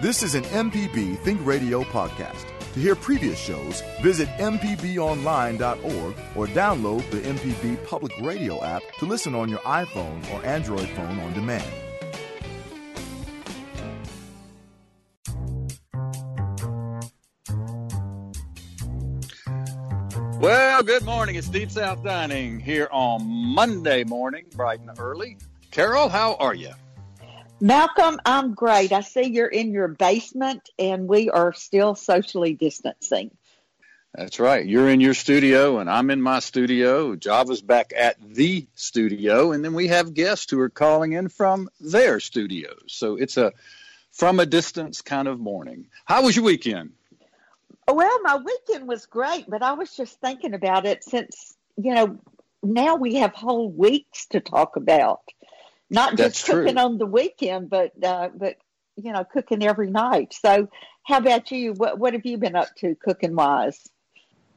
This is an MPB Think Radio podcast. To hear previous shows, visit MPBOnline.org or download the MPB Public Radio app to listen on your iPhone or Android phone on demand. Well, good morning. It's Deep South Dining here on Monday morning, bright and early. Carol, how are you? Malcolm, I'm great. I see you're in your basement and we are still socially distancing. That's right. You're in your studio and I'm in my studio. Java's back at the studio. And then we have guests who are calling in from their studios. So it's a from a distance kind of morning. How was your weekend? Well, my weekend was great, but I was just thinking about it since, you know, now we have whole weeks to talk about. Not just That's cooking true. on the weekend, but uh, but you know, cooking every night. So, how about you? What what have you been up to cooking wise?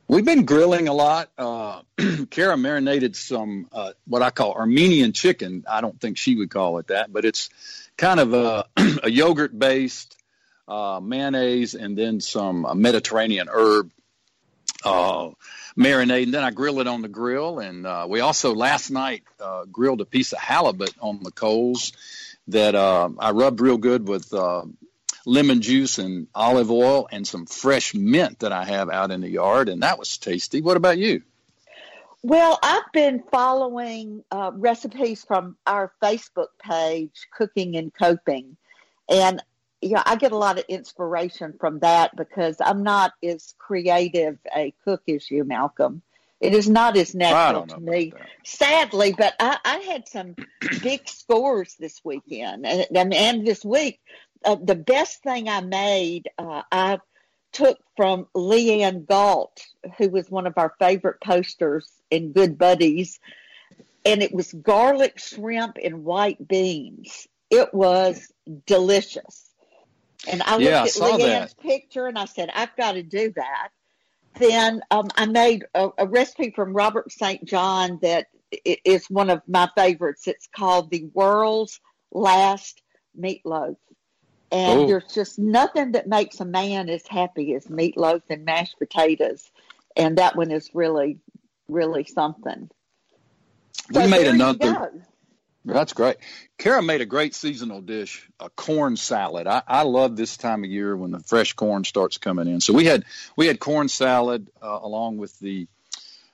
We've been grilling a lot. Uh, Kara marinated some uh, what I call Armenian chicken. I don't think she would call it that, but it's kind of a, a yogurt based uh, mayonnaise and then some uh, Mediterranean herb uh, marinade. And then I grill it on the grill. And uh, we also last night uh, grilled a piece of halibut on the coals that uh, I rubbed real good with uh, lemon juice and olive oil and some fresh mint that I have out in the yard. And that was tasty. What about you? Well, I've been following uh, recipes from our Facebook page, Cooking and Coping, and yeah, I get a lot of inspiration from that because I'm not as creative a cook as you, Malcolm. It is not as natural to me, sadly. But I, I had some big scores this weekend, and, and, and this week, uh, the best thing I made, uh, I took from Leanne Galt, who was one of our favorite posters in Good Buddies, and it was garlic shrimp and white beans. It was delicious. And I Yeah, looked at Leanne's picture and I said, I've got to do that. Then um, I made a, a recipe from Robert St. John that is one of my favorites. It's called the world's last meatloaf. And Oh. there's just nothing that makes a man as happy as meatloaf and mashed potatoes. And that one is really, really something. We made another. That's great. Kara made a great seasonal dish, a corn salad. I, I love this time of year when the fresh corn starts coming in. So we had we had corn salad uh, along with the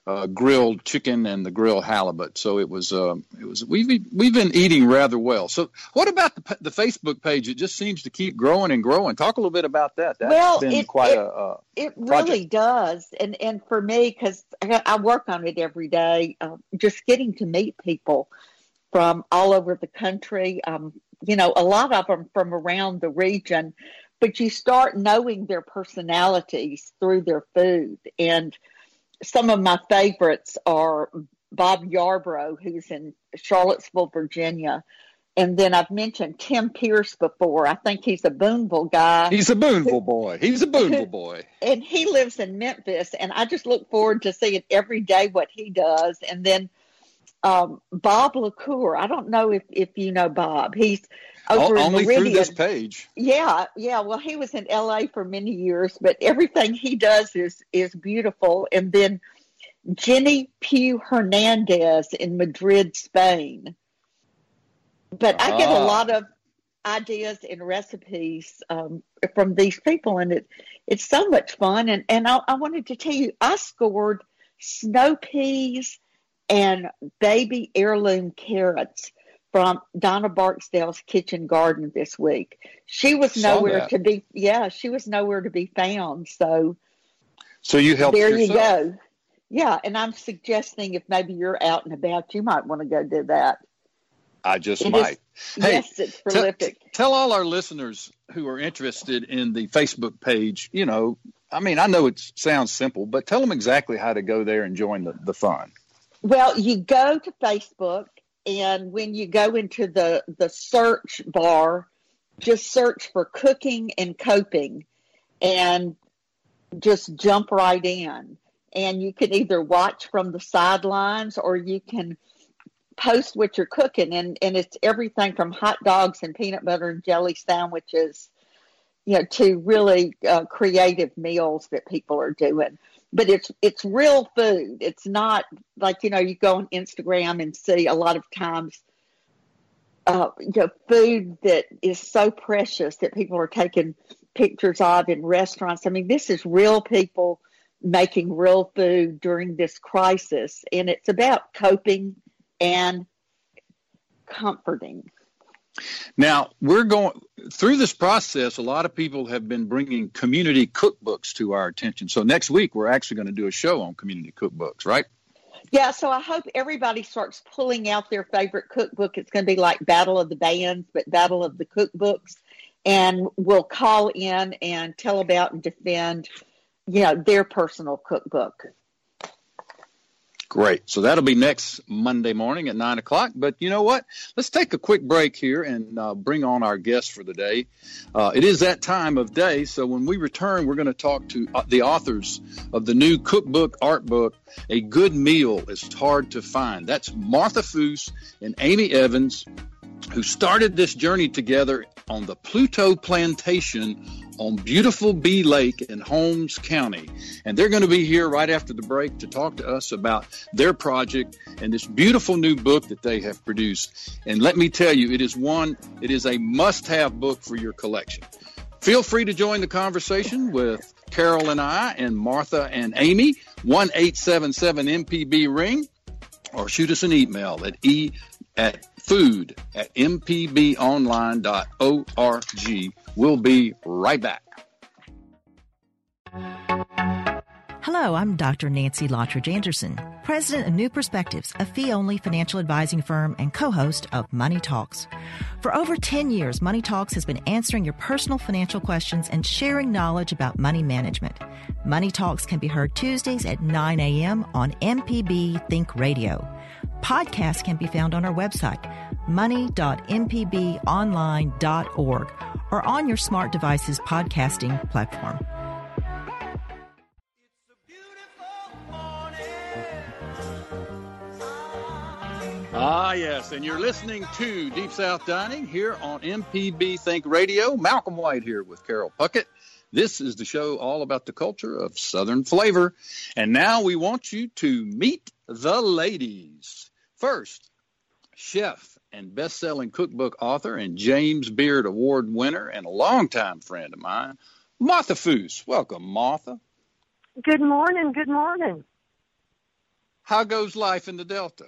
uh, grilled chicken and the grilled halibut. So it was uh, it was we've we've been eating rather well. So what about the the Facebook page? It just seems to keep growing and growing. Talk a little bit about that. That's Well, been it- quite it- a. Uh, It project. really does, and and for me, because I I work on it every day, uh, just getting to meet people from all over the country. Um, you know, a lot of them from around the region, but you start knowing their personalities through their food. And some of my favorites are Bob Yarbrough, who's in Charlottesville, Virginia. And then I've mentioned Tim Pierce before. I think he's a Boonville guy he's a Boonville boy. He's a Boonville boy. and he lives in Memphis, and I just look forward to seeing every day what he does. And then um, Bob LaCour, I don't know if, if you know Bob. He's over in Only through this page. Yeah, yeah. Well, he was in LA for many years, but everything he does is is beautiful. And then Jenny Pugh Hernandez in Madrid, Spain. But I get a Ah. lot of ideas and recipes um, from these people, and it it's so much fun. And and I, I wanted to tell you, I scored snow peas and baby heirloom carrots from Donna Barksdale's kitchen garden this week. She was Saw nowhere that. to be. Yeah, she was nowhere to be found. So So you helped there yourself. you go. Yeah, and I'm suggesting if maybe you're out and about, you might want to go do that. I just It is- might. Hey, yes, it's prolific. Tell all our listeners who are interested in the Facebook page, you know, I mean, I know it sounds simple, but tell them exactly how to go there and join the, the fun. Well, you go to Facebook, and when you go into the the search bar, just search for cooking and coping, and just jump right in. And you can either watch from the sidelines or you can post what you're cooking and and it's everything from hot dogs and peanut butter and jelly sandwiches you know, to really uh, creative meals that people are doing. But it's it's real food. It's not like you know you go on Instagram and see a lot of times uh, you know, food that is so precious that people are taking pictures of in restaurants. I mean, this is real people making real food during this crisis, and it's about coping and comforting. Now, we're going through this process. A lot of people have been bringing community cookbooks to our attention. So, next week, we're actually going to do a show on community cookbooks, right? Yeah, so I hope everybody starts pulling out their favorite cookbook. It's going to be like Battle of the Bands, but Battle of the Cookbooks. And we'll call in and tell about and defend, you know, their personal cookbook. Great. So that'll be next Monday morning at 9 o'clock. But you know what? Let's take a quick break here and uh, bring on our guest for the day. Uh, it is that time of day. So when we return, we're going to talk to uh, the authors of the new cookbook, art book, A Good Meal is Hard to Find. That's Martha Foose and Amy Evans, who started this journey together on the Pluto Plantation on beautiful Bee Lake in Holmes County. And they're going to be here right after the break to talk to us about their project and this beautiful new book that they have produced. And let me tell you, it is one, it is a must have book for your collection. Feel free to join the conversation with Carol and I and Martha and Amy, 1 877 MPB Ring, or shoot us an email at e at food at mpbonline.org. We'll be right back. Hello, I'm Dr. Nancy Lottridge Anderson, president of New Perspectives, a fee only financial advising firm and co host of Money Talks. For over 10 years, Money Talks has been answering your personal financial questions and sharing knowledge about money management. Money Talks can be heard Tuesdays at 9 a.m. on MPB Think Radio. Podcasts can be found on our website, money.mpbonline.org, or on your smart device's podcasting platform. Ah, yes, and you're listening to Deep South Dining here on MPB Think Radio. Malcolm White here with Carol Puckett. This is the show all about the culture of Southern flavor. And now we want you to meet the ladies. First, chef and best-selling cookbook author and James Beard Award winner and a longtime friend of mine, Martha Foose. Welcome, Martha. Good morning. Good morning. How goes life in the Delta?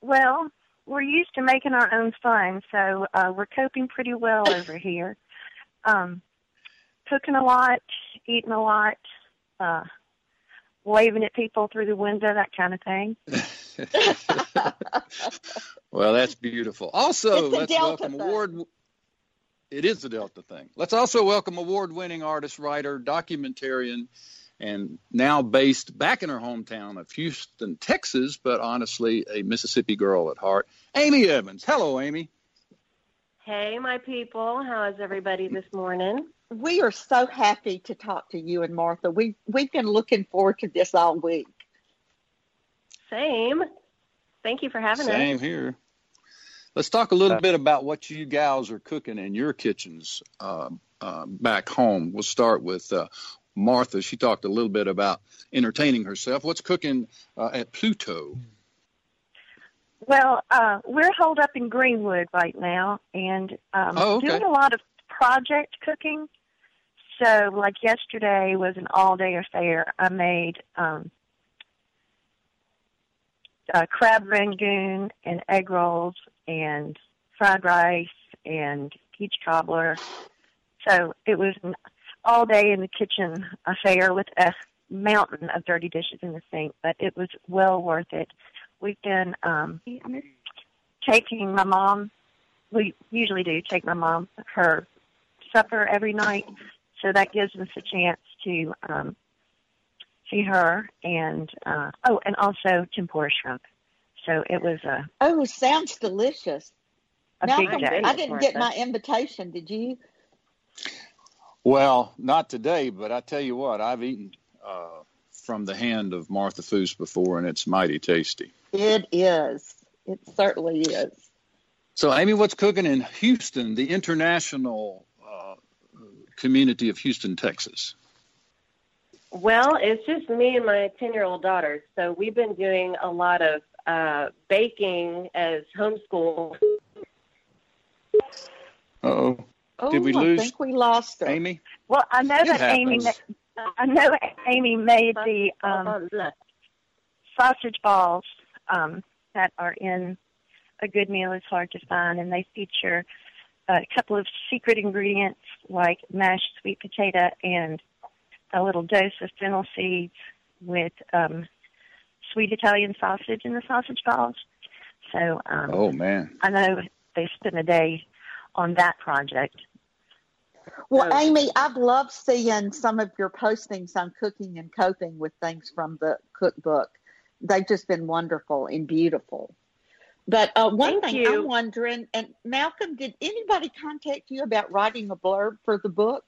Well, we're used to making our own fun, so uh, we're coping pretty well over here. Um, cooking a lot, eating a lot, uh, waving at people through the window, that kind of thing. well, that's beautiful. Also, let's welcome thing. award. It is the Delta thing. Let's also welcome award-winning artist, writer, documentarian, and now based back in her hometown of Houston, Texas, but honestly a Mississippi girl at heart, Amy Evans. Hello, Amy. Hey, my people. How is everybody this morning? We are so happy to talk to you and Martha. We we've been looking forward to this all week. Same. Thank you for having Same us. Same here. Let's talk a little bit about what you gals are cooking in your kitchens uh, uh, back home. We'll start with uh, Martha. She talked a little bit about entertaining herself. What's cooking uh, at Pluto? Well, uh, we're holed up in Greenwood right now and um, oh, okay. doing a lot of project cooking. So, like yesterday was an all-day affair. I made um, uh, crab rangoon and egg rolls and fried rice and peach cobbler. So it was an all day in the kitchen affair with a mountain of dirty dishes in the sink, but it was well worth it. We've been um, taking my mom. We usually do take my mom her supper every night, so that gives us a chance to um, see her and uh, oh, and also tempura shrimp. So it was a oh, sounds delicious. A Malcolm, big day. I didn't get my invitation. Did you? Well, not today, but I tell you what, I've eaten uh, from the hand of Martha Foose before, and it's mighty tasty. It is. It certainly is. So, Amy, what's cooking in Houston, the international community of Houston, Texas? Well, it's just me and my 10 year old daughter. So we've been doing a lot of uh, baking as homeschool. oh. Oh, Did we I lose think we lost her. Amy? Well, I know It that Amy. happens. ma- I know Amy made the um, sausage balls um, that are in a good meal is hard to find, and they feature a couple of secret ingredients like mashed sweet potato and a little dose of fennel seeds with um, sweet Italian sausage in the sausage balls. So um, Oh, man. I know they spent a day on that project. Well, Oh. Amy, I've loved seeing some of your postings on cooking and coping with things from the cookbook. They've just been wonderful and beautiful. But uh, one Thank thing you. I'm wondering, and Malcolm, did anybody contact you about writing a blurb for the book?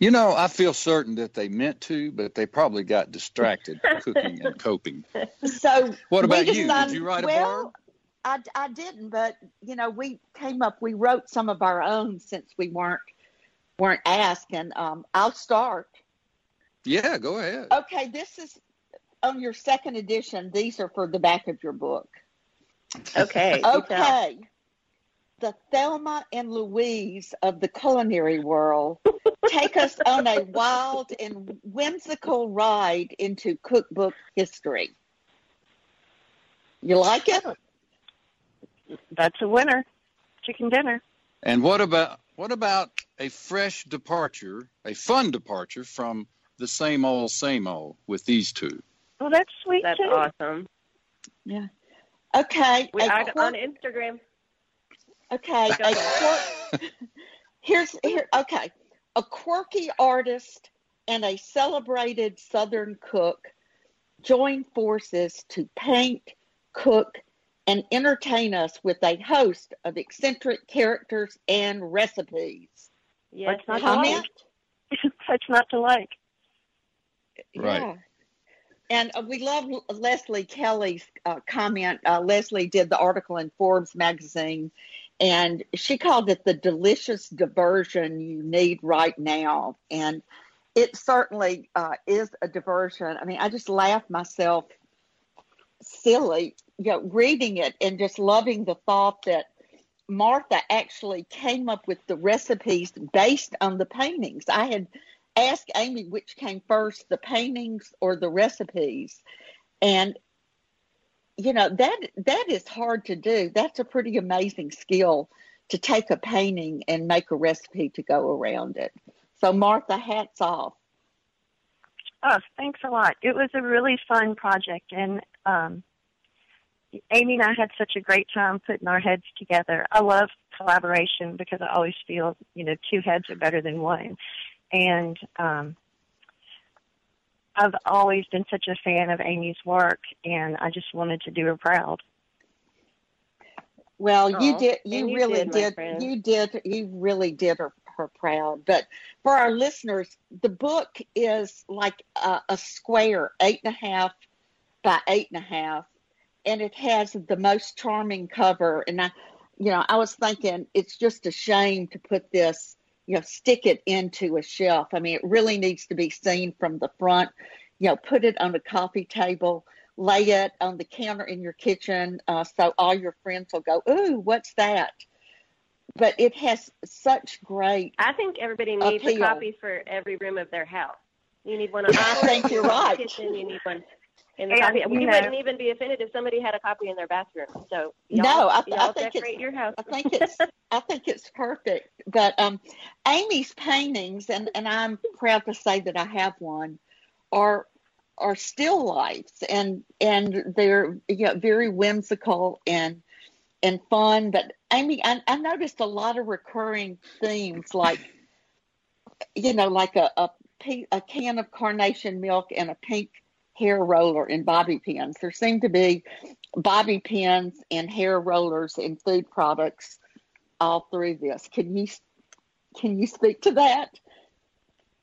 You know, I feel certain that they meant to, but they probably got distracted cooking and coping. So What we about you? Did you write a well, blurb? I, I didn't, but you know, we came up. We wrote some of our own since we weren't weren't asked, and um, I'll start. Yeah, go ahead. Okay, this is on your second edition. These are for the back of your book. Okay. Okay. The Thelma and Louise of the culinary world take us on a wild and whimsical ride into cookbook history. You like it? That's a winner. Chicken dinner. And what about what about a fresh departure, a fun departure from the same old, same old with these two? Well, that's sweet That's too. awesome. Okay. We a I, quirk- on Instagram. Okay, Go here's here. Okay, a quirky artist and a celebrated Southern cook join forces to paint, cook, and entertain us with a host of eccentric characters and recipes. Yes, What's not it to Comment? is. What's not to like? Right. And uh, we love Leslie Kelly's uh, comment. Uh, Leslie did the article in Forbes magazine, and she called it the delicious diversion you need right now. And it certainly uh, is a diversion. I mean, I just laughed myself silly, you know, reading it and just loving the thought that Martha actually came up with the recipes based on the paintings. I had asked Amy which came first, the paintings or the recipes. And you know, that that is hard to do. That's a pretty amazing skill to take a painting and make a recipe to go around it. So Martha, hats off. Oh, thanks a lot. It was a really fun project, and um, Amy and I had such a great time putting our heads together. I love collaboration because I always feel, you know, two heads are better than one. And um, I've always been such a fan of Amy's work, and I just wanted to do her proud. Well, you did. You you really did, did. You did. You really did her, her proud. But for our listeners, the book is like a, a square, eight and a half by eight and a half, and it has the most charming cover. And I, you know, I was thinking it's just a shame to put this, you know, stick it into a shelf. I mean, it really needs to be seen from the front. You know, put it on a coffee table lay it on the counter in your kitchen uh, so all your friends will go, Ooh, what's that? But it has such great. I think everybody needs Appeal. a copy for every room of their house. You need one on the I think you're right. kitchen. You need one And, coffee. you We know- wouldn't even be offended if somebody had a copy in their bathroom. So No, I- I think it's- your house. I think it's I think it's perfect. But um, Amy's paintings, and, and I'm proud to say that I have one, are are still lifes, and and they're you know, very whimsical and and fun. But Amy, I, I noticed a lot of recurring themes, like you know, like a a, a can of carnation milk and a pink hair roller and bobby pins. There seem to be bobby pins and hair rollers and food products all through this. Can you can you speak to that?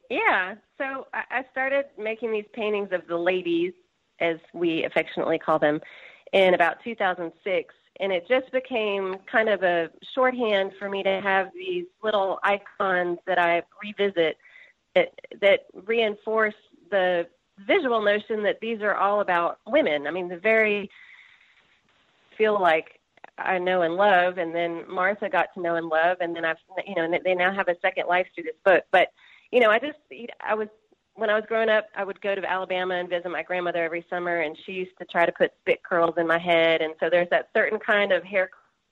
Yeah. So I started making these paintings of the ladies, as we affectionately call them, in about 2006. and it just became kind of a shorthand for me to have these little icons that I revisit that, that reinforce the visual notion that these are all about women. I mean, the very feel like I know and love, and then Martha got to know and love, and then I've, you know, and they now have a second life through this book. But, you know, I just, I was when I was growing up, I would go to Alabama and visit my grandmother every summer, and she used to try to put spit curls in my head. And so there's that certain kind of hair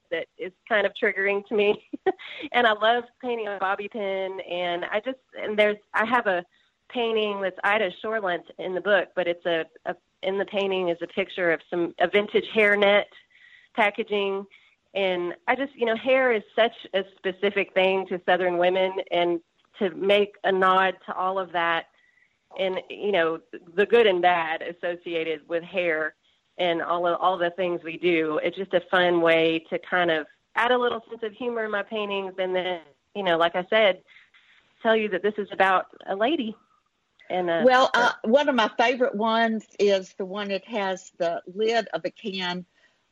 that is kind of triggering to me. and I love painting a bobby pin, and I just and there's I have a painting that's Ida Shorelent in the book, but it's a, a in the painting is a picture of some a vintage hairnet packaging. And I just, you know, hair is such a specific thing to Southern women, and to make a nod to all of that and you know the good and bad associated with hair and all of all the things we do. It's just a fun way to kind of add a little sense of humor in my paintings, and then you know, like I said, tell you that this is about a lady. And uh, well, uh, one of my favorite ones is the one that has the lid of a can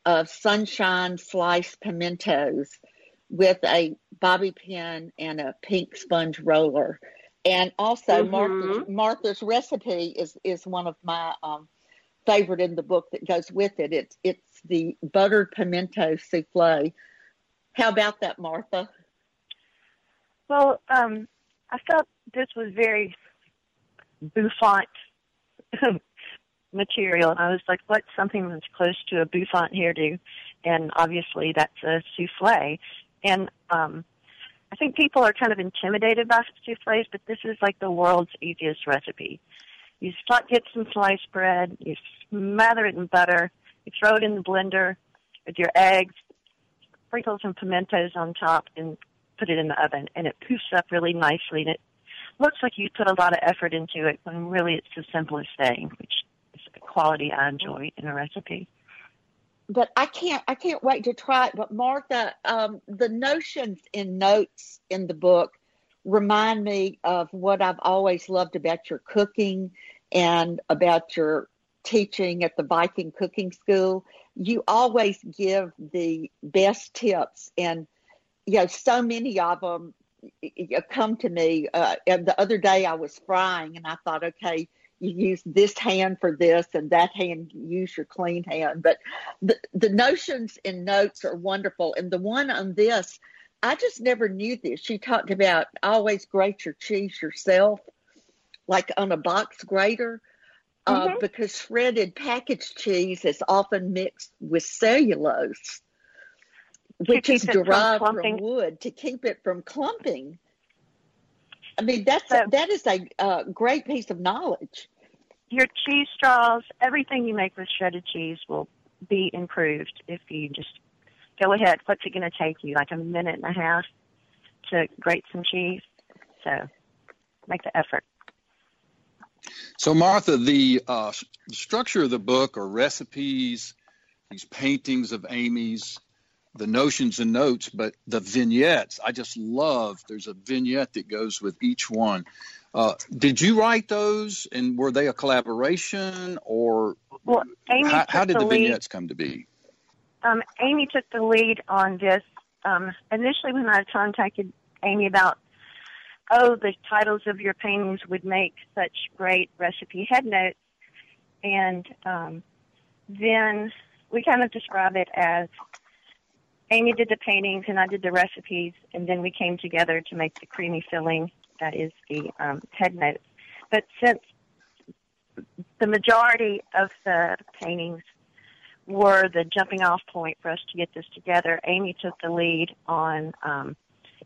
of sunshine sliced pimentos with a bobby pin and a pink sponge roller and also, mm-hmm. Martha's, Martha's recipe is is one of my um, favorite in the book that goes with it. It's it's the buttered pimento souffle. How about that, Martha? Well, um, I felt this was very bouffant material, and I was like, "What's something that's close to a bouffant hairdo?" And obviously, that's a souffle. And um, I think people are kind of intimidated by souffles, but this is like the world's easiest recipe. You get some sliced bread, you smother it in butter, you throw it in the blender with your eggs, sprinkle some pimentos on top, and put it in the oven. And it poofs up really nicely, and it looks like you put a lot of effort into it when really it's the simplest thing, which is a quality I enjoy in a recipe but I can't I can't wait to try it. But Martha, um, the notions in notes in the book remind me of what I've always loved about your cooking and about your teaching at the Viking Cooking School. You always give the best tips, and you know so many of them come to me. Uh, and the other day I was frying, and I thought, okay you use this hand for this and that hand use your clean hand but the, the notions and notes are wonderful and the one on this i just never knew this she talked about always grate your cheese yourself like on a box grater uh, mm-hmm. because shredded packaged cheese is often mixed with cellulose which is derived from, from wood to keep it from clumping I mean, that's so, a, that is a uh, great piece of knowledge your cheese straws, everything you make with shredded cheese will be improved if you just go ahead. What's it going to take you? Like a minute and a half to grate some cheese. So make the effort. So, Martha, the uh, structure of the book are recipes, these paintings of Amy's, the notions and notes, but the vignettes, I just love. There's a vignette that goes with each one. Uh, did you write those, and were they a collaboration, or well, how, how, did the, the vignettes come to be? Um, Amy took the lead on this. Um, initially, when I contacted Amy about, oh, the titles of your paintings would make such great recipe head notes, and um, then we kind of describe it as Amy did the paintings and I did the recipes, and then we came together to make the creamy filling that is the um, head notes. But since the majority of the paintings were the jumping off point for us to get this together, Amy took the lead on um,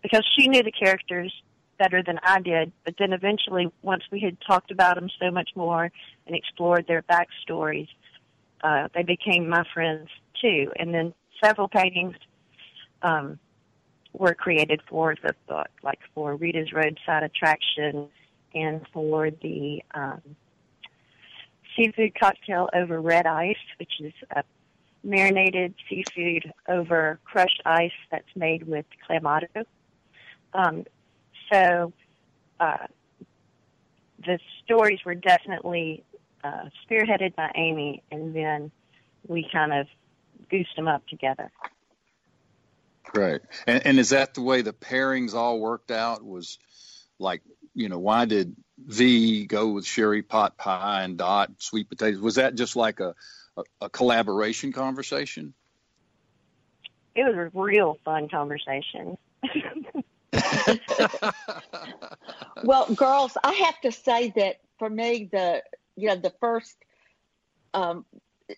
because she knew the characters better than I did. But then eventually, once we had talked about them so much more and explored their backstories, uh, they became my friends too. And then several paintings um, were created for the book, like for Rita's Roadside Attraction and for the um, seafood cocktail over red ice, which is a marinated seafood over crushed ice that's made with clamato. Um, so uh, the stories were definitely uh, spearheaded by Amy, and then we kind of goose them up together. Right. And, and is that the way the pairings all worked out? Was like, you know, why did V go with sherry pot pie and Dot sweet potatoes? Was that just like a, a, a collaboration conversation? It was a real fun conversation. well, girls, I have to say that for me, the you know the first um,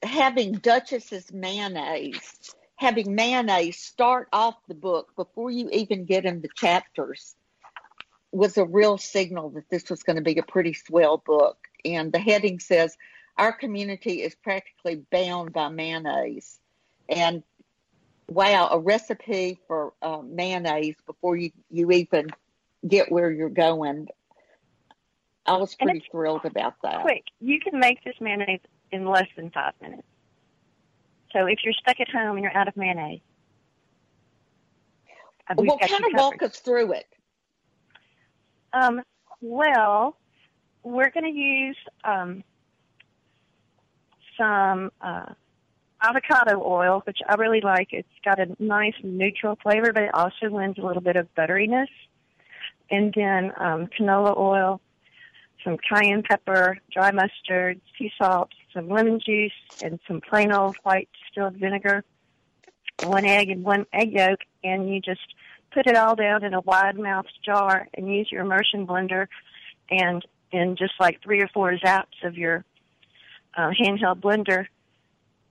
having Duchess's mayonnaise, having mayonnaise start off the book before you even get in the chapters was a real signal that this was going to be a pretty swell book. And the heading says, Our community is practically bound by mayonnaise. And wow, a recipe for uh, mayonnaise before you, you even get where you're going. I was pretty thrilled about that. Quick, you can make this mayonnaise in less than five minutes. So if you're stuck at home and you're out of mayonnaise, well, kind of walk us through it. Um, well, we're going to use um, some uh, avocado oil, which I really like. It's got a nice neutral flavor, but it also lends a little bit of butteriness. And then um, canola oil, some cayenne pepper, dry mustard, sea salt, some lemon juice, and some plain old white distilled vinegar, one egg and one egg yolk, and you just put it all down in a wide mouthed jar and use your immersion blender and in just like three or four zaps of your uh, handheld blender,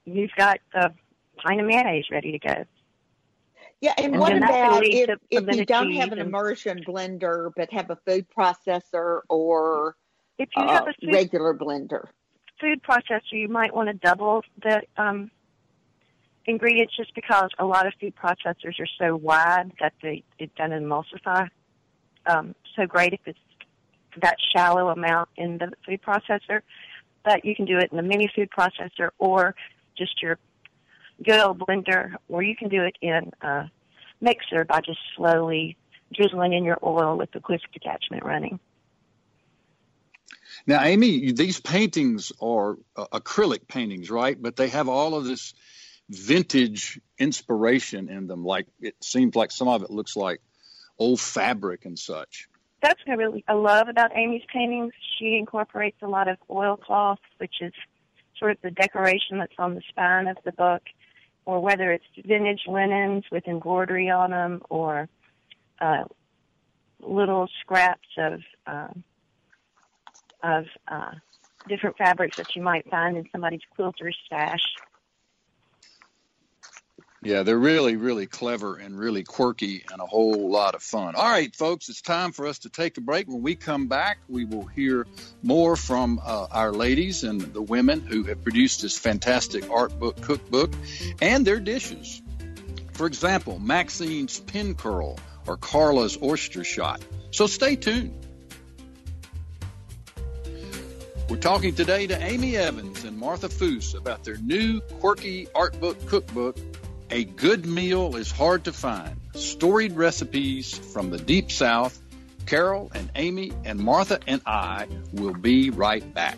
you've got the pint of mayonnaise ready to go. Yeah, and, and what about if, if you don't have an immersion blender but have a food processor or if you uh, have a food, regular blender? Food processor, you might want to double the um, ingredients just because a lot of food processors are so wide that they it doesn't emulsify um, so great if it's that shallow amount in the food processor. But you can do it in a mini food processor or just your good old blender, or you can do it in a mixer by just slowly drizzling in your oil with the whisk attachment running. Now, Amy, these paintings are uh, acrylic paintings, right? But they have all of this vintage inspiration in them. Like it seems like some of it looks like old fabric and such. That's what I really I love about Amy's paintings. She incorporates a lot of oilcloth, which is sort of the decoration that's on the spine of the book, or whether it's vintage linens with embroidery on them, or uh, little scraps of uh, of uh, different fabrics that you might find in somebody's quilter's stash. Yeah, they're really, really clever and really quirky and a whole lot of fun. All right, folks, it's time for us to take a break. When we come back, we will hear more from uh, our ladies and the women who have produced this fantastic art book cookbook and their dishes. For example, Maxine's pin curl or Carla's oyster shot. So stay tuned. We're talking today to Amy Evans and Martha Foose about their new quirky art book cookbook, a good meal is hard to find. Storied recipes from the Deep South. Carol and Amy and Martha and I will be right back.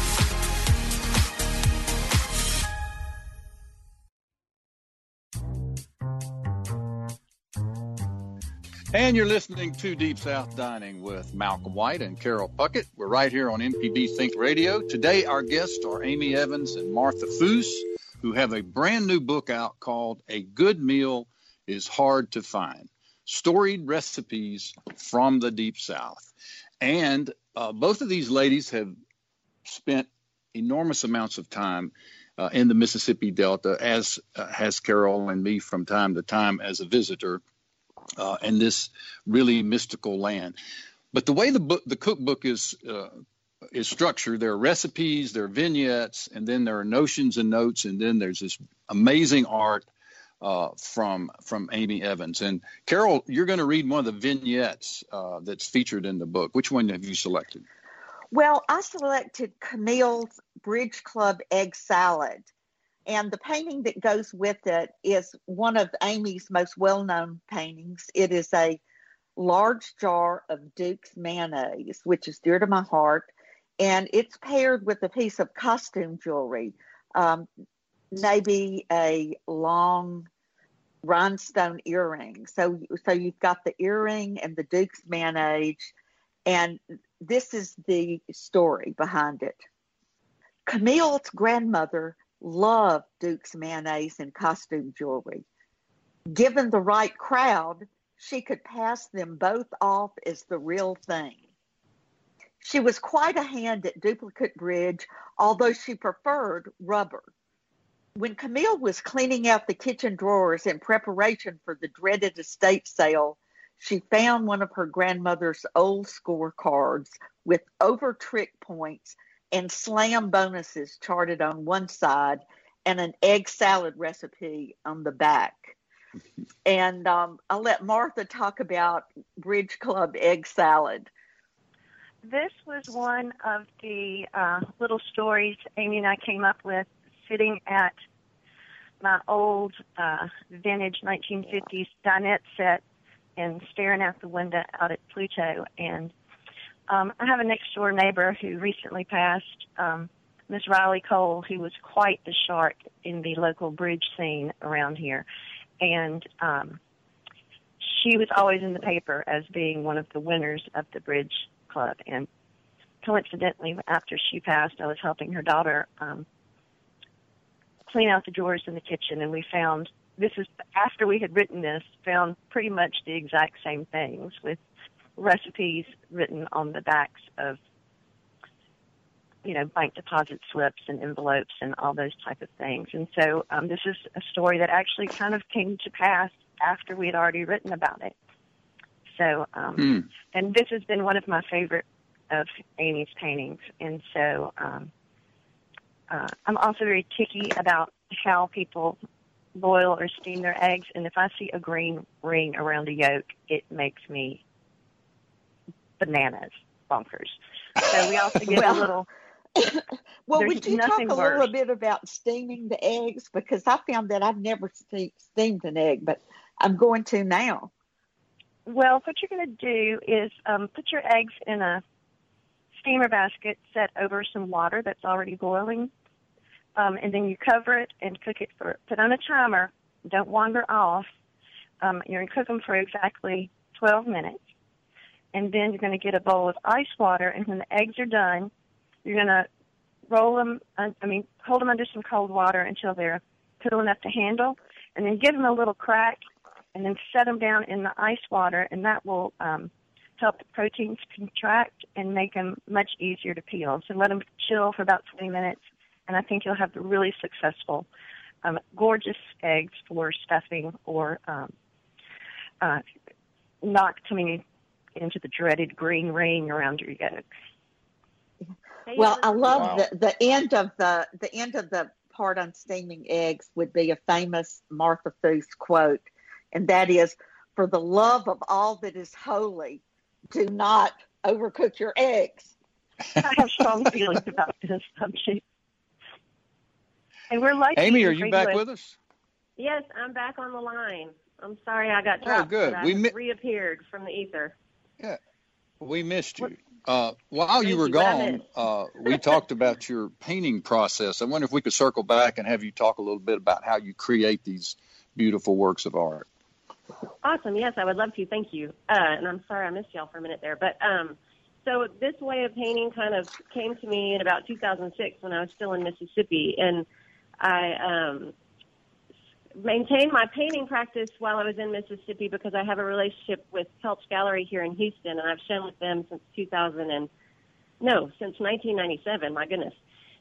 And you're listening to Deep South Dining with Malcolm White and Carol Puckett. We're right here on MPB Think Radio. Today, our guests are Amy Evans and Martha Foose, who have a brand new book out called A Good Meal is Hard to Find. storied recipes from the Deep South. And uh, both of these ladies have spent enormous amounts of time uh, in the Mississippi Delta, as uh, has Carol and me from time to time as a visitor uh, in this really mystical land. But the way the book, the cookbook is uh, is structured, there are recipes, there are vignettes, and then there are notions and notes, and then there's this amazing art uh, from from Amy Evans. And Carol, you're going to read one of the vignettes uh, that's featured in the book. Which one have you selected? Well, I selected Camille's Bridge Club egg salad. And the painting that goes with it is one of Amy's most well known paintings. It is a large jar of Duke's mayonnaise, which is dear to my heart. And it's paired with a piece of costume jewelry, um, maybe a long rhinestone earring. So, so you've got the earring and the Duke's mayonnaise, and this is the story behind it. Camille's grandmother loved Duke's mayonnaise and costume jewelry. Given the right crowd, she could pass them both off as the real thing. She was quite a hand at duplicate bridge, although she preferred rubber. When Camille was cleaning out the kitchen drawers in preparation for the dreaded estate sale, she found one of her grandmother's old scorecards with over trick points and slam bonuses charted on one side and an egg salad recipe on the back. and um, I'll let Martha talk about Bridge Club egg salad. This was one of the uh, little stories Amy and I came up with sitting at my old uh, vintage 1950s dinette set and staring out the window out at Pluto. And um, I have a next door neighbor who recently passed, um, Miss Riley Cole, who was quite the shark in the local bridge scene around here. And um, she was always in the paper as being one of the winners of the bridge club. And coincidentally, after she passed, I was helping her daughter um, clean out the drawers in the kitchen, and we found this is after we had written this, found pretty much the exact same things with recipes written on the backs of you know bank deposit slips and envelopes and all those type of things. And so um, this is a story that actually kind of came to pass after we had already written about it. So um, mm. and this has been one of my favorite of amy's paintings. And so um, uh, i'm also very ticky about how people boil or steam their eggs. And if i see a green ring around the yolk it makes me bananas, bonkers. So we also get well, a little. well, would you talk a worse. little bit about steaming the eggs? Because I found that I've never steamed an egg, but I'm going to now. Well, what you're going to do is um, put your eggs in a steamer basket set over some water that's already boiling, um, and then you cover it and cook it for. Put on a timer. Don't wander off. Um, you're going to cook them for exactly 12 minutes and then you're going to get a bowl of ice water. And when the eggs are done, you're going to roll them. Uh, I mean, hold them under some cold water until they're cool enough to handle, and then give them a little crack, and then set them down in the ice water, and that will um, help the proteins contract and make them much easier to peel. So let them chill for about 20 minutes, and I think you'll have really successful, um, gorgeous eggs for stuffing or um, uh, not coming into the dreaded green ring around your yolk. Well, I love wow. the, the end of the the end of the part on steaming eggs would be a famous Martha Foose quote, and that is, "For the love of all that is holy, do not overcook your eggs." I have strong feelings about this subject. And we're like Amy, are you back with, with us? Yes, I'm back on the line. I'm sorry I got oh, dropped. Oh, good. we mi- reappeared from the ether. Yeah, we missed you. Uh, while you were gone, uh, we talked about your painting process. I wonder if we could circle back and have you talk a little bit about how you create these beautiful works of art. Awesome. Yes, I would love to. Thank you. Uh, and I'm sorry I missed y'all for a minute there. But um, so this way of painting kind of came to me in about 2006 when I was still in Mississippi, and I um, maintained my painting practice while I was in Mississippi because I have a relationship with Pelch Gallery here in Houston, and I've shown with them since 2000 and no, since 1997. My goodness.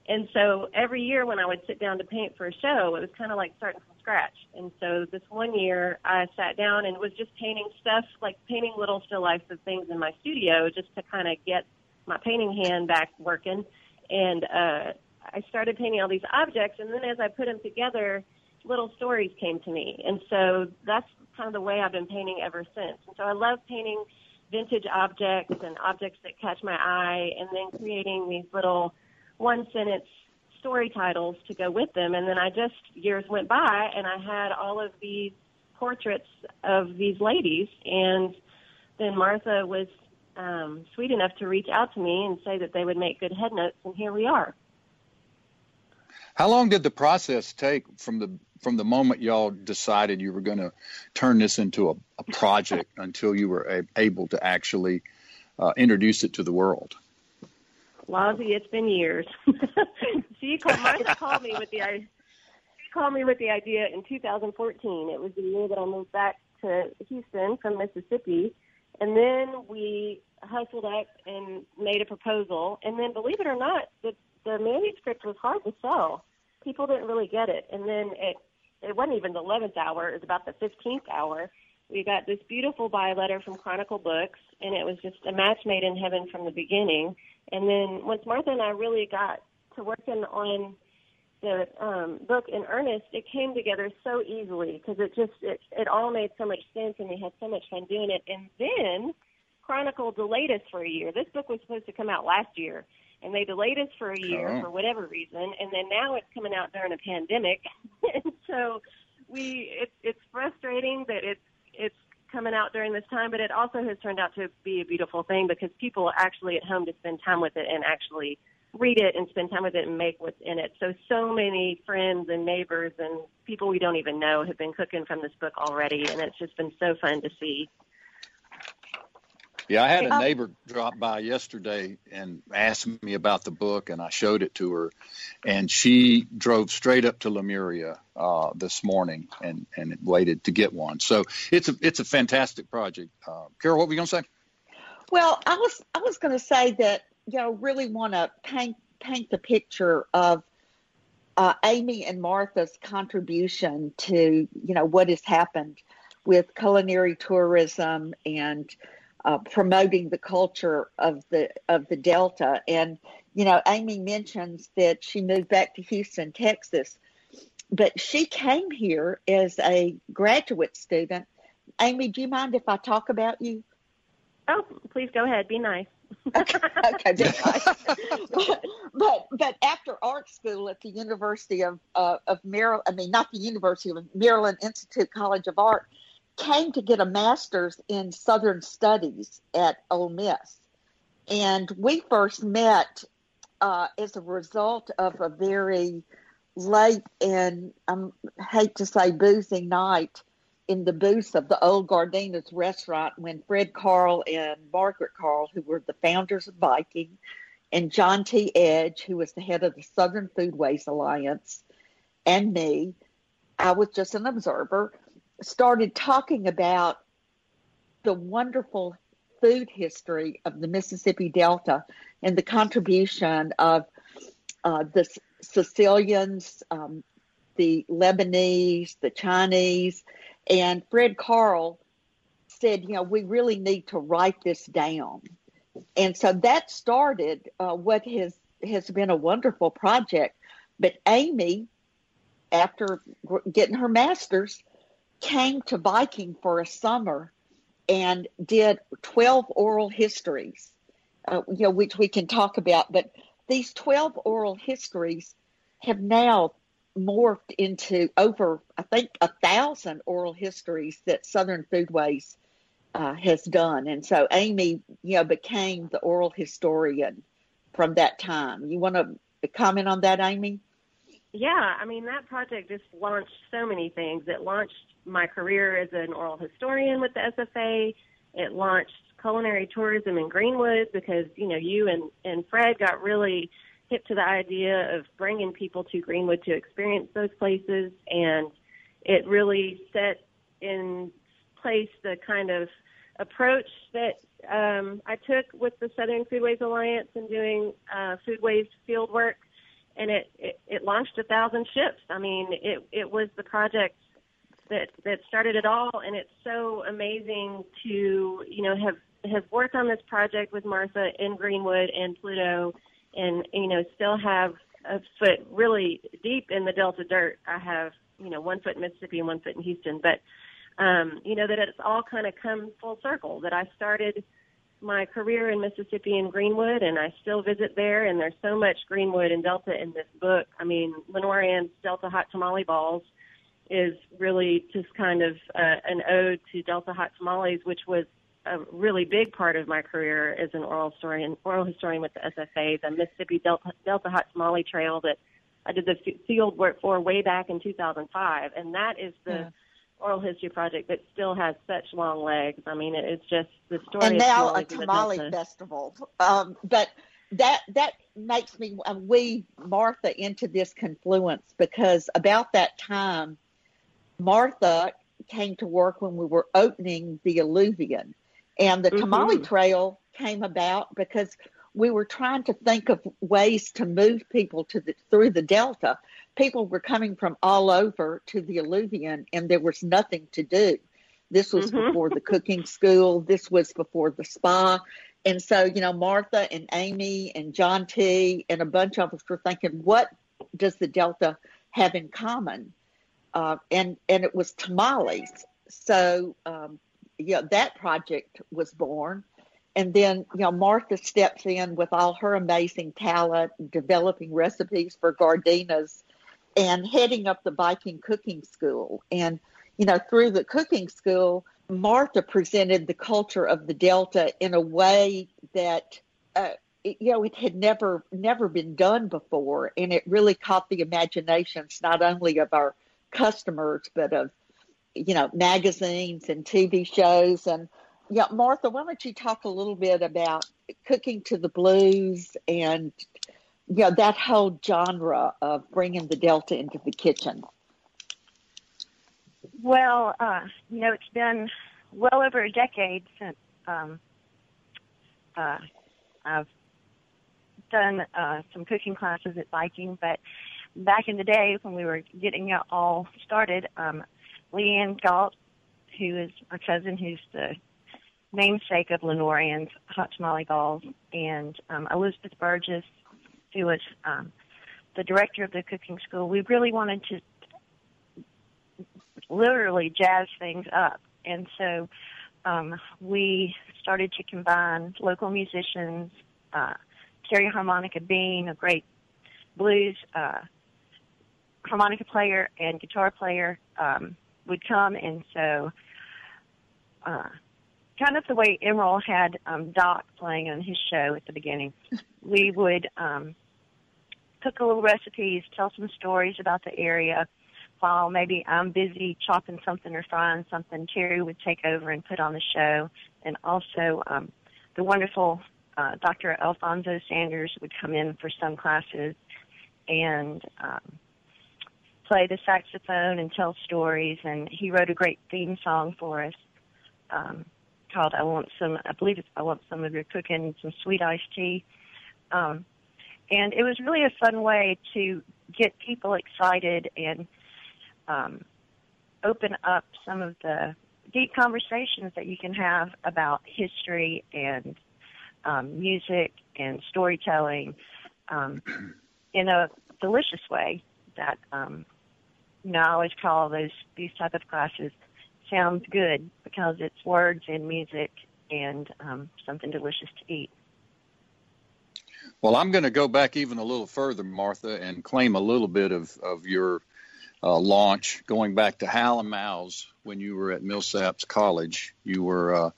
And so every year when I would sit down to paint for a show, it was kind of like starting from scratch. And so this one year I sat down and was just painting stuff, like painting little still lifes of things in my studio just to kind of get my painting hand back working. And uh, I started painting all these objects, and then as I put them together, little stories came to me. And so that's kind of the way I've been painting ever since. And so I love painting vintage objects and objects that catch my eye, and then creating these little one sentence story titles to go with them. And then I just, years went by and I had all of these portraits of these ladies. And then Martha was um, sweet enough to reach out to me and say that they would make good head notes. And here we are. How long did the process take from the from the moment y'all decided you were going to turn this into a, a project until you were a, able to actually uh, introduce it to the world? Lousy, it's been years. she called, Martha called me with the she called me with the idea in 2014. It was the year that I moved back to Houston from Mississippi, and then we hustled up and made a proposal. And then, believe it or not, the the manuscript was hard to sell. People didn't really get it. And then it it wasn't even the 11th hour; it was about the 15th hour. We got this beautiful buy letter from Chronicle Books, and it was just a match made in heaven from the beginning. And then once Martha and I really got to working on the um, book in earnest, it came together so easily because it just it, it all made so much sense, and we had so much fun doing it. And then Chronicle delayed us for a year. This book was supposed to come out last year, and they delayed us for a year oh. for whatever reason. And then now it's coming out during a pandemic, and so we it's it's frustrating that it's it's coming out during this time, but it also has turned out to be a beautiful thing because people are actually at home to spend time with it and actually read it and spend time with it and make what's in it. So, so many friends and neighbors and people we don't even know have been cooking from this book already, and it's just been so fun to see. Yeah, I had a neighbor drop by yesterday and asked me about the book, and I showed it to her, and she drove straight up to Lemuria uh, this morning and and waited to get one. So it's a it's a fantastic project. Uh, Carol, what were you going to say? Well, I was I was going to say that you know really want to paint paint the picture of uh, Amy and Martha's contribution to you know what has happened with culinary tourism and uh, promoting the culture of the of the Delta. And you know, Amy mentions that she moved back to Houston, Texas, but she came here as a graduate student. Amy, do you mind if I talk about you? Oh, please go ahead. Be nice. okay, okay, be nice. but, but but after art school at the University of uh, of Maryland, I mean not the University of Maryland Institute College of Art, came to get a master's in Southern Studies at Ole Miss. And we first met uh, as a result of a very late and I um, hate to say boozy night in the booths of the old Giardina's restaurant when Fred Carl and Margaret Carl, who were the founders of Viking, and John T. Edge, who was the head of the Southern Foodways Alliance, and me, I was just an observer, started talking about the wonderful food history of the Mississippi Delta and the contribution of uh, the Sicilians, um, the Lebanese, the Chinese, and Fred Carl said, you know, we really need to write this down. And so that started uh, what has has been a wonderful project. But Amy, after getting her master's, came to Viking for a summer and did 12 oral histories, uh, you know, which we can talk about. But these 12 oral histories have now morphed into over, I think, a thousand oral histories that Southern Foodways uh, has done. And so Amy, you know, became the oral historian from that time. You want to comment on that, Amy? Yeah, I mean, that project just launched so many things. It launched my career as an oral historian with the SFA. It launched culinary tourism in Greenwood because, you know, you and, and Fred got really hip to the idea of bringing people to Greenwood to experience those places. And it really set in place the kind of approach that um, I took with the Southern Foodways Alliance and doing uh, foodways field work, and it, it it launched a thousand ships. I mean, it it was the project that that started it all, and it's so amazing to you know have have worked on this project with Martha in Greenwood and Pluto, and you know still have a foot really deep in the Delta dirt. I have you know one foot in Mississippi and one foot in Houston, but um, you know that it's all kind of come full circle. That I started my career in Mississippi and Greenwood, and I still visit there. And there's so much Greenwood and Delta in this book. I mean, Lenore Ann's Delta Hot Tamale Balls is really just kind of uh, an ode to Delta Hot Tamales, which was a really big part of my career as an oral historian, oral historian with the SFA, the Mississippi Delta, Delta Hot Tamale Trail that I did the field work for way back in 2005, and that is the yeah. oral history project that still has such long legs. I mean, it's just the story. And now a tamale festival, um, but that that makes me uh, we Martha into this confluence because about that time, Martha came to work when we were opening the Alluvian and the Tamale mm-hmm. Trail came about because we were trying to think of ways to move people to the through the Delta. People were coming from all over to the Alluvian, and there was nothing to do. This was mm-hmm. before the cooking school. This was before the spa. And so, you know, Martha and Amy and John T. and a bunch of us were thinking, what does the Delta have in common? Uh, and and it was tamales. So um, yeah, that project was born. And then, you know, Martha steps in with all her amazing talent, developing recipes for Giardina's and heading up the Viking cooking school. And, you know, through the cooking school, Martha presented the culture of the Delta in a way that, uh, it, you know, it had never, never been done before. And it really caught the imaginations not only of our customers, but of you know, magazines and TV shows. And yeah, Martha, why don't you talk a little bit about cooking to the blues and you know, that whole genre of bringing the Delta into the kitchen? Well, uh, you know, it's been well over a decade since um, uh, I've done uh, some cooking classes at Viking, but back in the day when we were getting it all started, um, Leanne Galt, who is my cousin, who's the namesake of Lenore Ann's Hot Tamale Balls, and um, Elizabeth Burgess, who was um, the director of the cooking school. We really wanted to literally jazz things up, and so um, we started to combine local musicians. Uh, Terry Harmonica Bean, a great blues uh, harmonica player and guitar player, um, would come, and so uh, kind of the way Emeril had um, Doc playing on his show at the beginning, we would um, cook a little recipes, tell some stories about the area. While maybe I'm busy chopping something or frying something, Terry would take over and put on the show, and also um, the wonderful uh, Dr. Alphonso Sanders would come in for some classes, and um, play the saxophone and tell stories. And he wrote a great theme song for us um, called "I Want Some." I believe it's "I Want Some of Your Cooking, Some Sweet Iced Tea." Um, and it was really a fun way to get people excited and um, open up some of the deep conversations that you can have about history and um, music and storytelling um, in a delicious way that um, you know, I always call those these type of classes sounds good because it's words and music and um, something delicious to eat. Well, I'm going to go back even a little further, Martha, and claim a little bit of, of your uh, launch going back to Hal and Mal's when you were at Millsaps College. You were uh,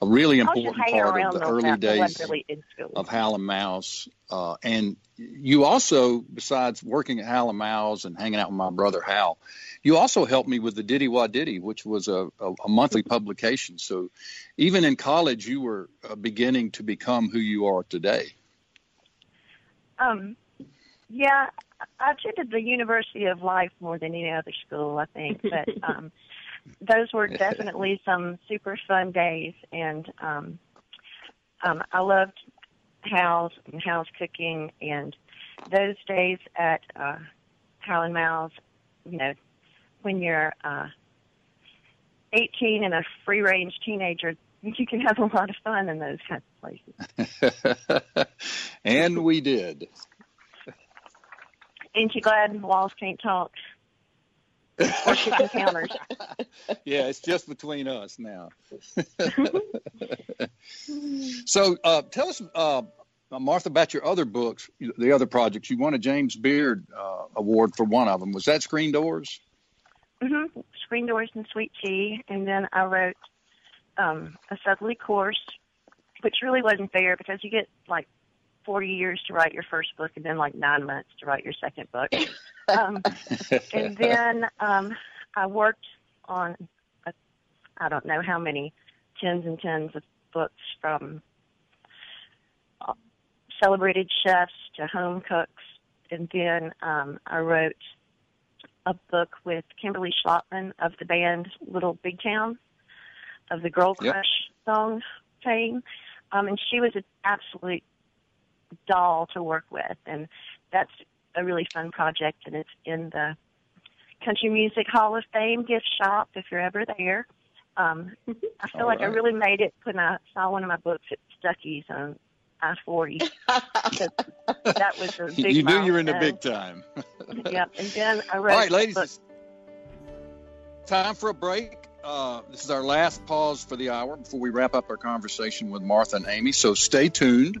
a really important part of the early days really of Hal and Mal's. Uh, and you also, besides working at Hal and Mal's and hanging out with my brother Hal, you also helped me with the Diddy Wah Diddy, which was a, a, a monthly publication. So even in college, you were uh, beginning to become who you are today. Um, yeah, I attended the University of Life more than any other school, I think, but um, those were definitely some super fun days, and um, um, I loved Hal's and Hal's cooking, and those days at uh, Hal and Mal's, you know, when you're uh, 18 and a free range teenager, you can have a lot of fun in those kind of places. and we did. Ain't you glad walls can't talk? Or kitchen counters. Yeah, it's just between us now. so, uh, tell us, uh, Martha, about your other books, the other projects. You won a James Beard uh, Award for one of them. Was that Screen Doors? Mm-hmm. Screen Doors and Sweet Tea, and then I wrote um, a Southerly course, which really wasn't fair because you get like 40 years to write your first book and then like nine months to write your second book. Um, and then um, I worked on, a, I don't know how many tens and tens of books from uh, celebrated chefs to home cooks. And then um, I wrote a book with Kimberly Schlapman of the band Little Big Town of the Girl Crush yep. song fame. Um, and she was an absolute doll to work with. And that's a really fun project. And it's in the Country Music Hall of Fame gift shop if you're ever there. Um, I feel All like right. I really made it when I saw one of my books at Stuckey's on I forty. that was a big. You knew you were in the big time. yep, and then I wrote. All right, ladies, time for a break. Uh, this is our last pause for the hour before we wrap up our conversation with Martha and Amy. So stay tuned.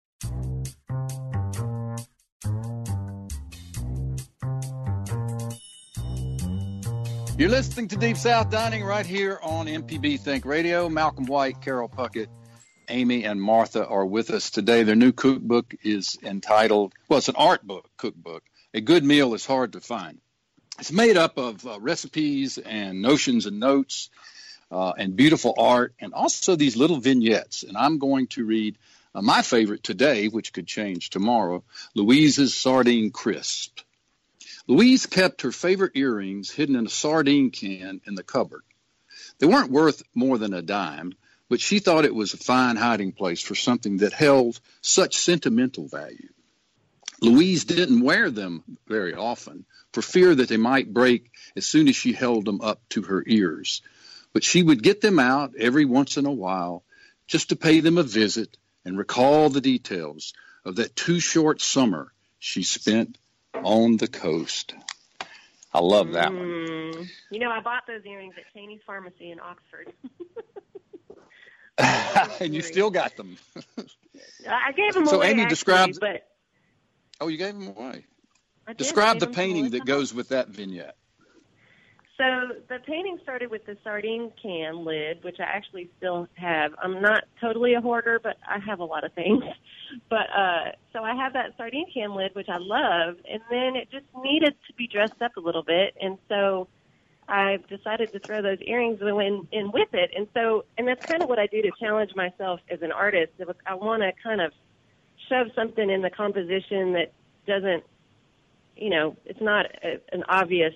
You're listening to Deep South Dining right here on MPB Think Radio. Malcolm White, Carol Puckett, Amy, and Martha are with us today. Their new cookbook is entitled, well, it's an art book, cookbook. A good meal is hard to find. It's made up of uh, recipes and notions and notes uh, and beautiful art and also these little vignettes. And I'm going to read uh, my favorite today, which could change tomorrow Louise's Sardine Crisp. Louise kept her favorite earrings hidden in a sardine can in the cupboard. They weren't worth more than a dime, but she thought it was a fine hiding place for something that held such sentimental value. Louise didn't wear them very often for fear that they might break as soon as she held them up to her ears. But she would get them out every once in a while just to pay them a visit and recall the details of that too short summer she spent on the coast. I love that mm. one. You know, I bought those earrings at Cheney's Pharmacy in Oxford. and you still got them. I gave them so away. So Amy describes. But oh, you gave them away. Describe the painting that goes with that vignette. So the painting started with the sardine can lid, which I actually still have. I'm not totally a hoarder, but I have a lot of things. But uh, so I have that sardine can lid, which I love, and then it just needed to be dressed up a little bit, and so I decided to throw those earrings in, in with it. And so, and that's kind of what I do to challenge myself as an artist. I want to kind of shove something in the composition that doesn't, you know, it's not a, an obvious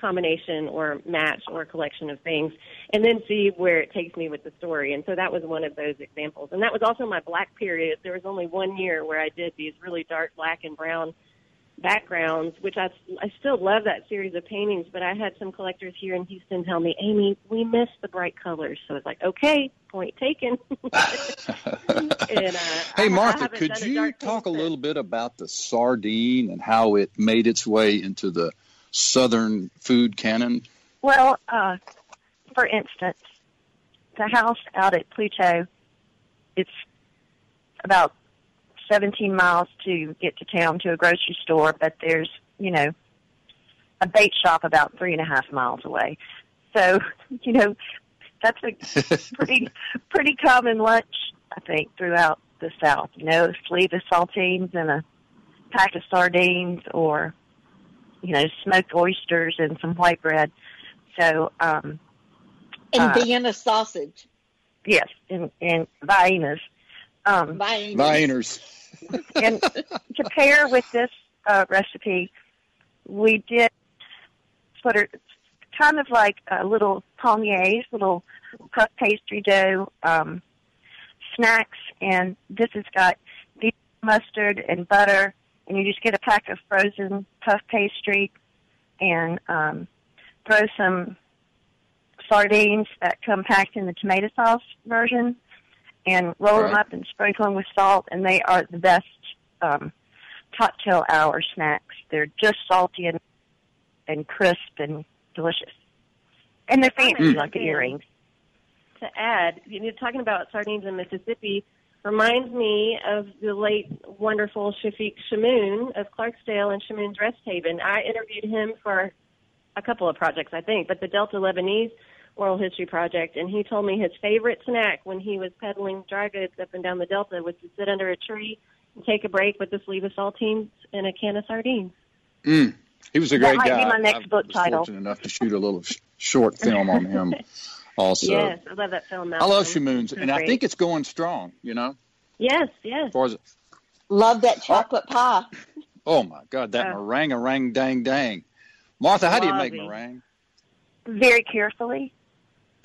combination or match or collection of things and then see where it takes me with the story. And so that was one of those examples. And that was also my black period. There was only one year where I did these really dark black and brown backgrounds, which I, I still love that series of paintings, but I had some collectors here in Houston tell me, Amy, we miss the bright colors. So it's like, okay, point taken. and, uh, hey, Martha, could you talk a little bit about the sardine and how it made its way into the Southern food canon? Well, uh, for instance, the house out at Pluto, it's about 17 miles to get to town to a grocery store, but there's, you know, a bait shop about three and a half miles away. So, you know, that's a pretty pretty common lunch, I think, throughout the South. You know, a sleeve of saltines and a pack of sardines, or you know, smoked oysters and some white bread. So, um, And uh, Vienna sausage. yes, and and Viennas. Um, Vienna. Viners. and to pair with this uh, recipe, we did what are kind of like uh, little palmiers, little puff pastry dough um, snacks, and this has got mustard and butter, and you just get a pack of frozen puff pastry and um, throw some sardines that come packed in the tomato sauce version and roll them up and sprinkle them with salt, and they are the best um, cocktail hour snacks. They're just salty and and crisp and delicious, and they're fancy Mm. like earrings. to add, you know, talking about sardines in Mississippi reminds me of the late wonderful Chafik Chamoun of Clarksdale and Chamoun's Rest Haven. I interviewed him for a couple of projects, I think, but the Delta Lebanese Oral History Project, and he told me his favorite snack when he was peddling dry goods up and down the Delta was to sit under a tree and take a break with a sleeve of saltines and a can of sardines. Mm. He was a great That might guy. be my next I book was title. Fortunate enough to shoot a little short film on him. Also, yes, I love that film. I love Malcolm. Chamoun's, It's and I think it's going strong. You know, yes, yes. as far as Love that chocolate pie. oh my God, that Oh. meringue, rang, dang, dang. Martha, how do you make meringue? Very carefully.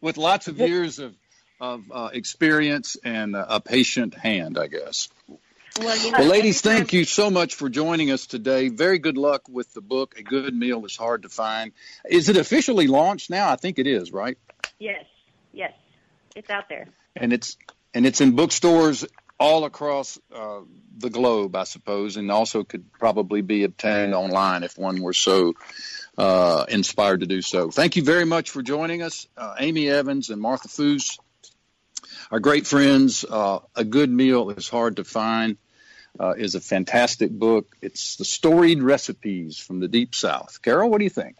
With lots of years of of uh, experience and uh, a patient hand, I guess. Well, you know, Well, ladies, thank you so much for joining us today. Very good luck with the book. A good meal is hard to find. Is it officially launched now? I think it is, right? Yes, yes, it's out there. And it's and it's in bookstores all across uh, the globe, I suppose, and also could probably be obtained online if one were so uh, inspired to do so. Thank you very much for joining us, uh, Amy Evans and Martha Foose, our great friends. Uh, a good meal is hard to find. Uh, is a fantastic book. It's the storied recipes from the deep south. Carol, what do you think?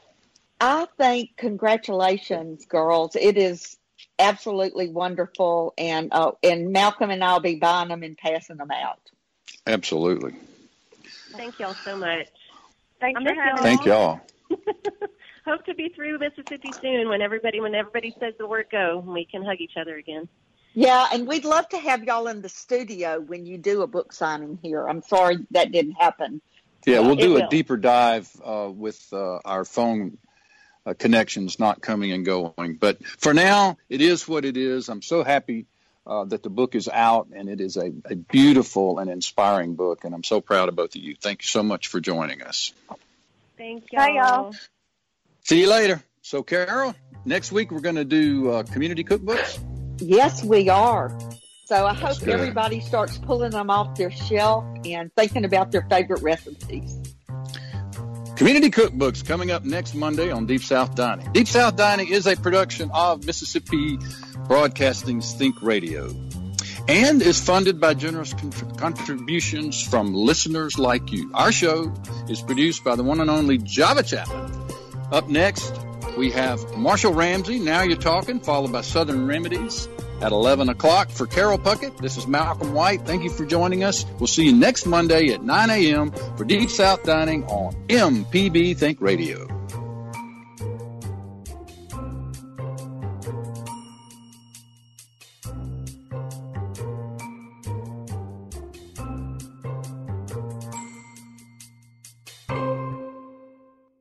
I think congratulations, girls. It is absolutely wonderful, and uh, and Malcolm and I'll be buying them and passing them out. Absolutely. Thank y'all so much. Thanks I for having y'all. Thank y'all. Hope to be through Mississippi soon when everybody when everybody says the word go and we can hug each other again. Yeah, and we'd love to have y'all in the studio when you do a book signing here. I'm sorry that didn't happen. Yeah, we'll It do a will. deeper dive uh, with uh, our phone uh, connections not coming and going. But for now, it is what it is. I'm so happy uh, that the book is out, and it is a, a beautiful and inspiring book. And I'm so proud of both of you. Thank you so much for joining us. Thank y'all. Bye, y'all. See you later. So, Carol, next week we're going to do uh, community cookbooks. Yes, we are. So I That's hope good. everybody starts pulling them off their shelf and thinking about their favorite recipes. Community Cookbooks coming up next Monday on Deep South Dining. Deep South Dining is a production of Mississippi Broadcasting's Think Radio and is funded by generous con- contributions from listeners like you. Our show is produced by the one and only Java Chapman. Up next, we have Marshall Ramsey, Now You're Talking, followed by Southern Remedies at 11 o'clock. For Carol Puckett, this is Malcolm White. Thank you for joining us. We'll see you next Monday at 9 a.m. for Deep South Dining on MPB Think Radio.